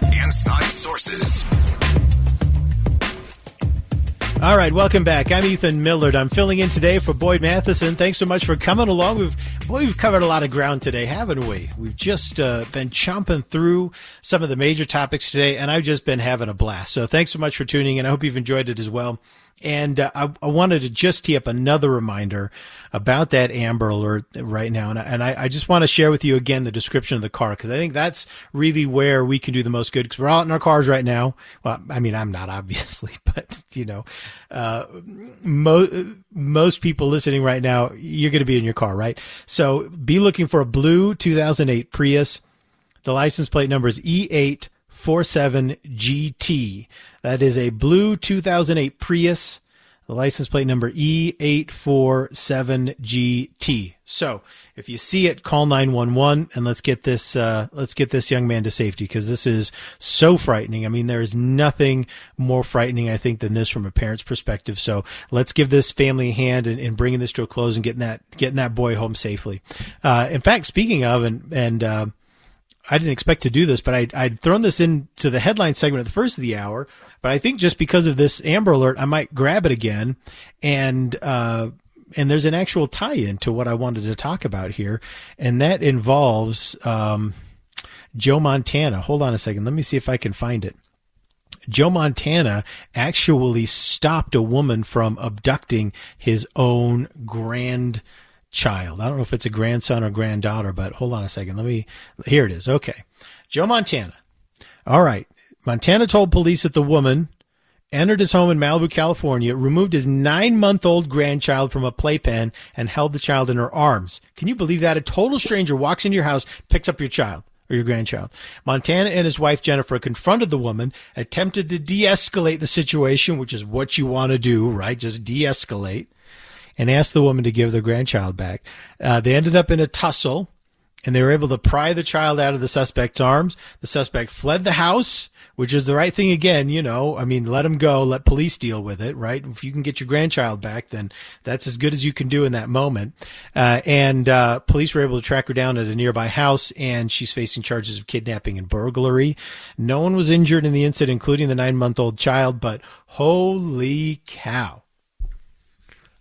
Inside Sources. All right, welcome back. I'm Ethan Millard. I'm filling in today for Boyd Matheson. Thanks so much for coming along. We've boy, we've covered a lot of ground today, haven't we? We've just uh, been chomping through some of the major topics today, and I've just been having a blast. So thanks so much for tuning in. I hope you've enjoyed it as well. And uh, I, I, wanted to just tee up another reminder about that Amber Alert right now. And, I, and I, I just want to share with you again the description of the car because I think that's really where we can do the most good because we're out in our cars right now. Well, I mean, I'm not obviously, but you know, uh, mo- most people listening right now, you're going to be in your car, right? So be looking for a blue 2008 Prius. The license plate number is E847GT. That is a blue 2008 Prius. The license plate number E847GT. So if you see it, call 911 and let's get this, uh, let's get this young man to safety because this is so frightening. I mean, there is nothing more frightening, I think, than this from a parent's perspective. So let's give this family a hand in, in bringing this to a close and getting that, getting that boy home safely. Uh, in fact, speaking of, and, and, uh, I didn't expect to do this, but I, I'd thrown this into the headline segment at the first of the hour. But I think just because of this Amber Alert, I might grab it again and, uh, and there's an actual tie-in to what I wanted to talk about here, and that involves um, Joe Montana. Hold on a second. Let me see if I can find it. Joe Montana actually stopped a woman from abducting his own grandchild. I don't know if it's a grandson or granddaughter, but hold on a second. Let me. Here it is. Okay, Joe Montana. All right. Montana told police that the woman entered his home in Malibu, California, removed his nine month old grandchild from a playpen, and held the child in her arms. Can you believe that? A total stranger walks into your house, picks up your child or your grandchild. Montana and his wife Jennifer confronted the woman, attempted to de escalate the situation, which is what you want to do, right? Just de escalate, and asked the woman to give their grandchild back. Uh, they ended up in a tussle. And they were able to pry the child out of the suspect's arms. The suspect fled the house which is the right thing again, you know. I mean, let them go, let police deal with it, right? If you can get your grandchild back, then that's as good as you can do in that moment. Uh, and uh, police were able to track her down at a nearby house, and she's facing charges of kidnapping and burglary. No one was injured in the incident, including the nine month old child, but holy cow.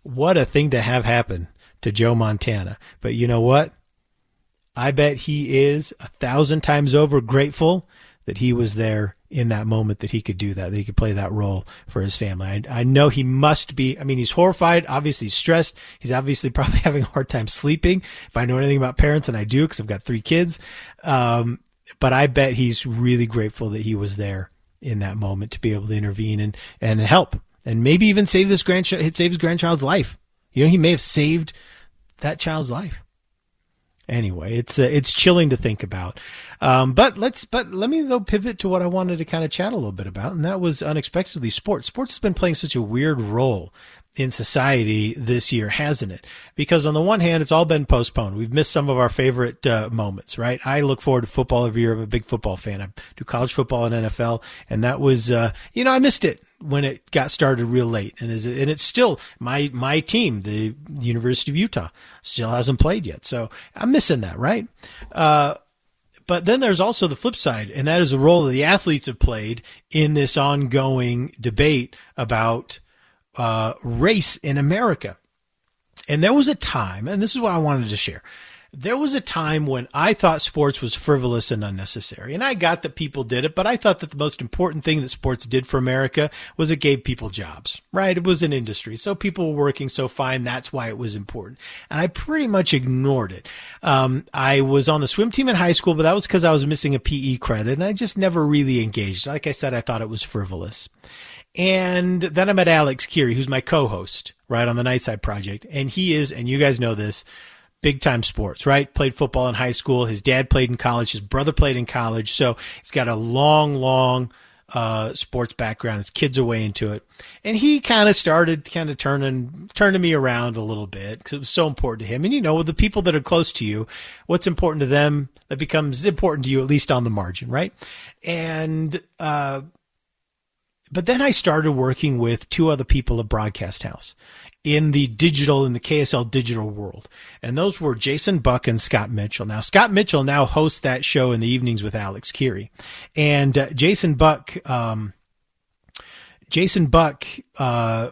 What a thing to have happen to Joe Montana. But you know what? I bet he is a thousand times over grateful that he was there in that moment that he could do that, that he could play that role for his family. I, I know he must be, I mean, he's horrified, obviously stressed. He's obviously probably having a hard time sleeping. If I know anything about parents, and I do because I've got three kids. Um, but I bet he's really grateful that he was there in that moment to be able to intervene and, and help and maybe even save this grandchild, grandchild's life. You know, he may have saved that child's life anyway, it's uh, it's chilling to think about. Um, but let's but let me though pivot to what I wanted to kind of chat a little bit about, and that was unexpectedly sports. Sports has been playing such a weird role in society this year, hasn't it? Because on the one hand, it's all been postponed. We've missed some of our favorite uh, moments, right? I look forward to football every year. I'm a big football fan. I do college football and NFL, and that was, uh, you know, I missed it when it got started real late, and is and it's still my my team, the University of Utah, still hasn't played yet, so I'm missing that, right? Uh, but then there's also the flip side, and that is the role that the athletes have played in this ongoing debate about uh, race in America. And there was a time, and this is what I wanted to share. There was a time when I thought sports was frivolous and unnecessary. And I got that people did it, but I thought that the most important thing that sports did for America was it gave people jobs, right? It was an industry. So people were working so fine. That's why it was important. And I pretty much ignored it. Um, I was on the swim team in high school, but that was because I was missing a PE credit and I just never really engaged. Like I said, I thought it was frivolous. And then I met Alex Kirry, who's my co-host, right, on the Nightside Project. And he is, and you guys know this, big time sports, right? Played football in high school. His dad played in college. His brother played in college. So he's got a long, long, uh, sports background. His kids are way into it. And he kind of started kind of turning, turning me around a little bit because it was so important to him. And you know, the people that are close to you, what's important to them that becomes important to you, at least on the margin, right? And, uh, but then I started working with two other people at Broadcast House in the digital in the KSL digital world. And those were Jason Buck and Scott Mitchell. Now Scott Mitchell now hosts that show in the evenings with Alex Kirry. And uh, Jason Buck um, Jason Buck uh,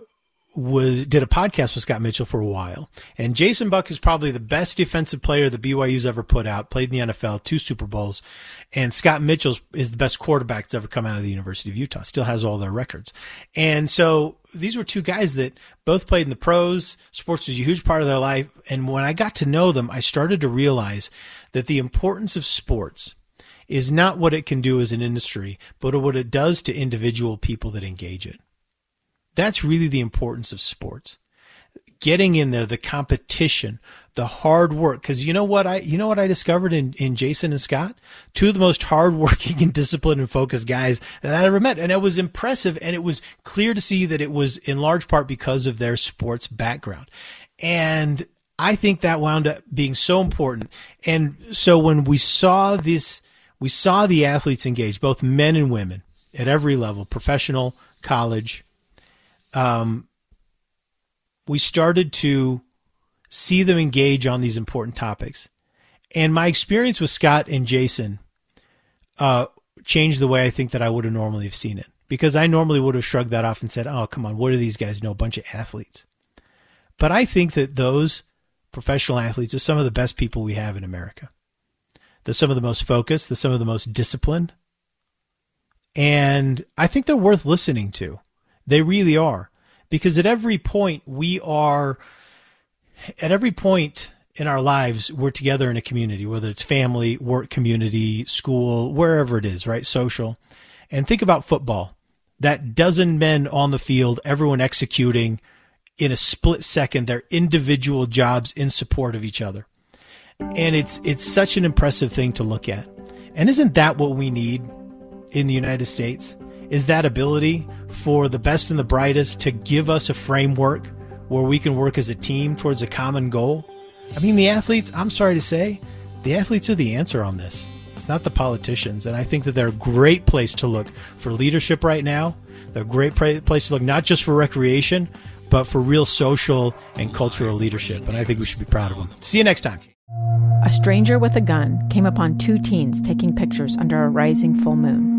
was did a podcast with Scott Mitchell for a while. And Jason Buck is probably the best defensive player that BYU's ever put out, played in the NFL, two Super Bowls. And Scott Mitchell is the best quarterback that's ever come out of the University of Utah, still has all their records. And so these were two guys that both played in the pros. Sports was a huge part of their life. And when I got to know them, I started to realize that the importance of sports is not what it can do as an industry, but what it does to individual people that engage it. That's really the importance of sports. Getting in there, the competition, the hard work. Cause you know what I, you know what I discovered in, in Jason and Scott? Two of the most hardworking and disciplined and focused guys that I ever met. And it was impressive. And it was clear to see that it was in large part because of their sports background. And I think that wound up being so important. And so when we saw this, we saw the athletes engage, both men and women at every level, professional, college, um, we started to see them engage on these important topics. And my experience with Scott and Jason uh, changed the way I think that I would have normally have seen it. Because I normally would have shrugged that off and said, oh, come on, what do these guys know? A bunch of athletes. But I think that those professional athletes are some of the best people we have in America. They're some of the most focused, they're some of the most disciplined. And I think they're worth listening to. They really are. Because at every point, we are, at every point in our lives, we're together in a community, whether it's family, work community, school, wherever it is, right? Social. And think about football. That dozen men on the field, everyone executing in a split second their individual jobs in support of each other. And it's it's such an impressive thing to look at. And isn't that what we need in the United States? Is that ability for the best and the brightest to give us a framework where we can work as a team towards a common goal. I mean, the athletes, I'm sorry to say, the athletes are the answer on this. It's not the politicians. And I think that they're a great place to look for leadership right now. They're a great place to look not just for recreation, but for real social and cultural leadership. And I think we should be proud of them. See you next time. A stranger with a gun came upon two teens taking pictures under a rising full moon.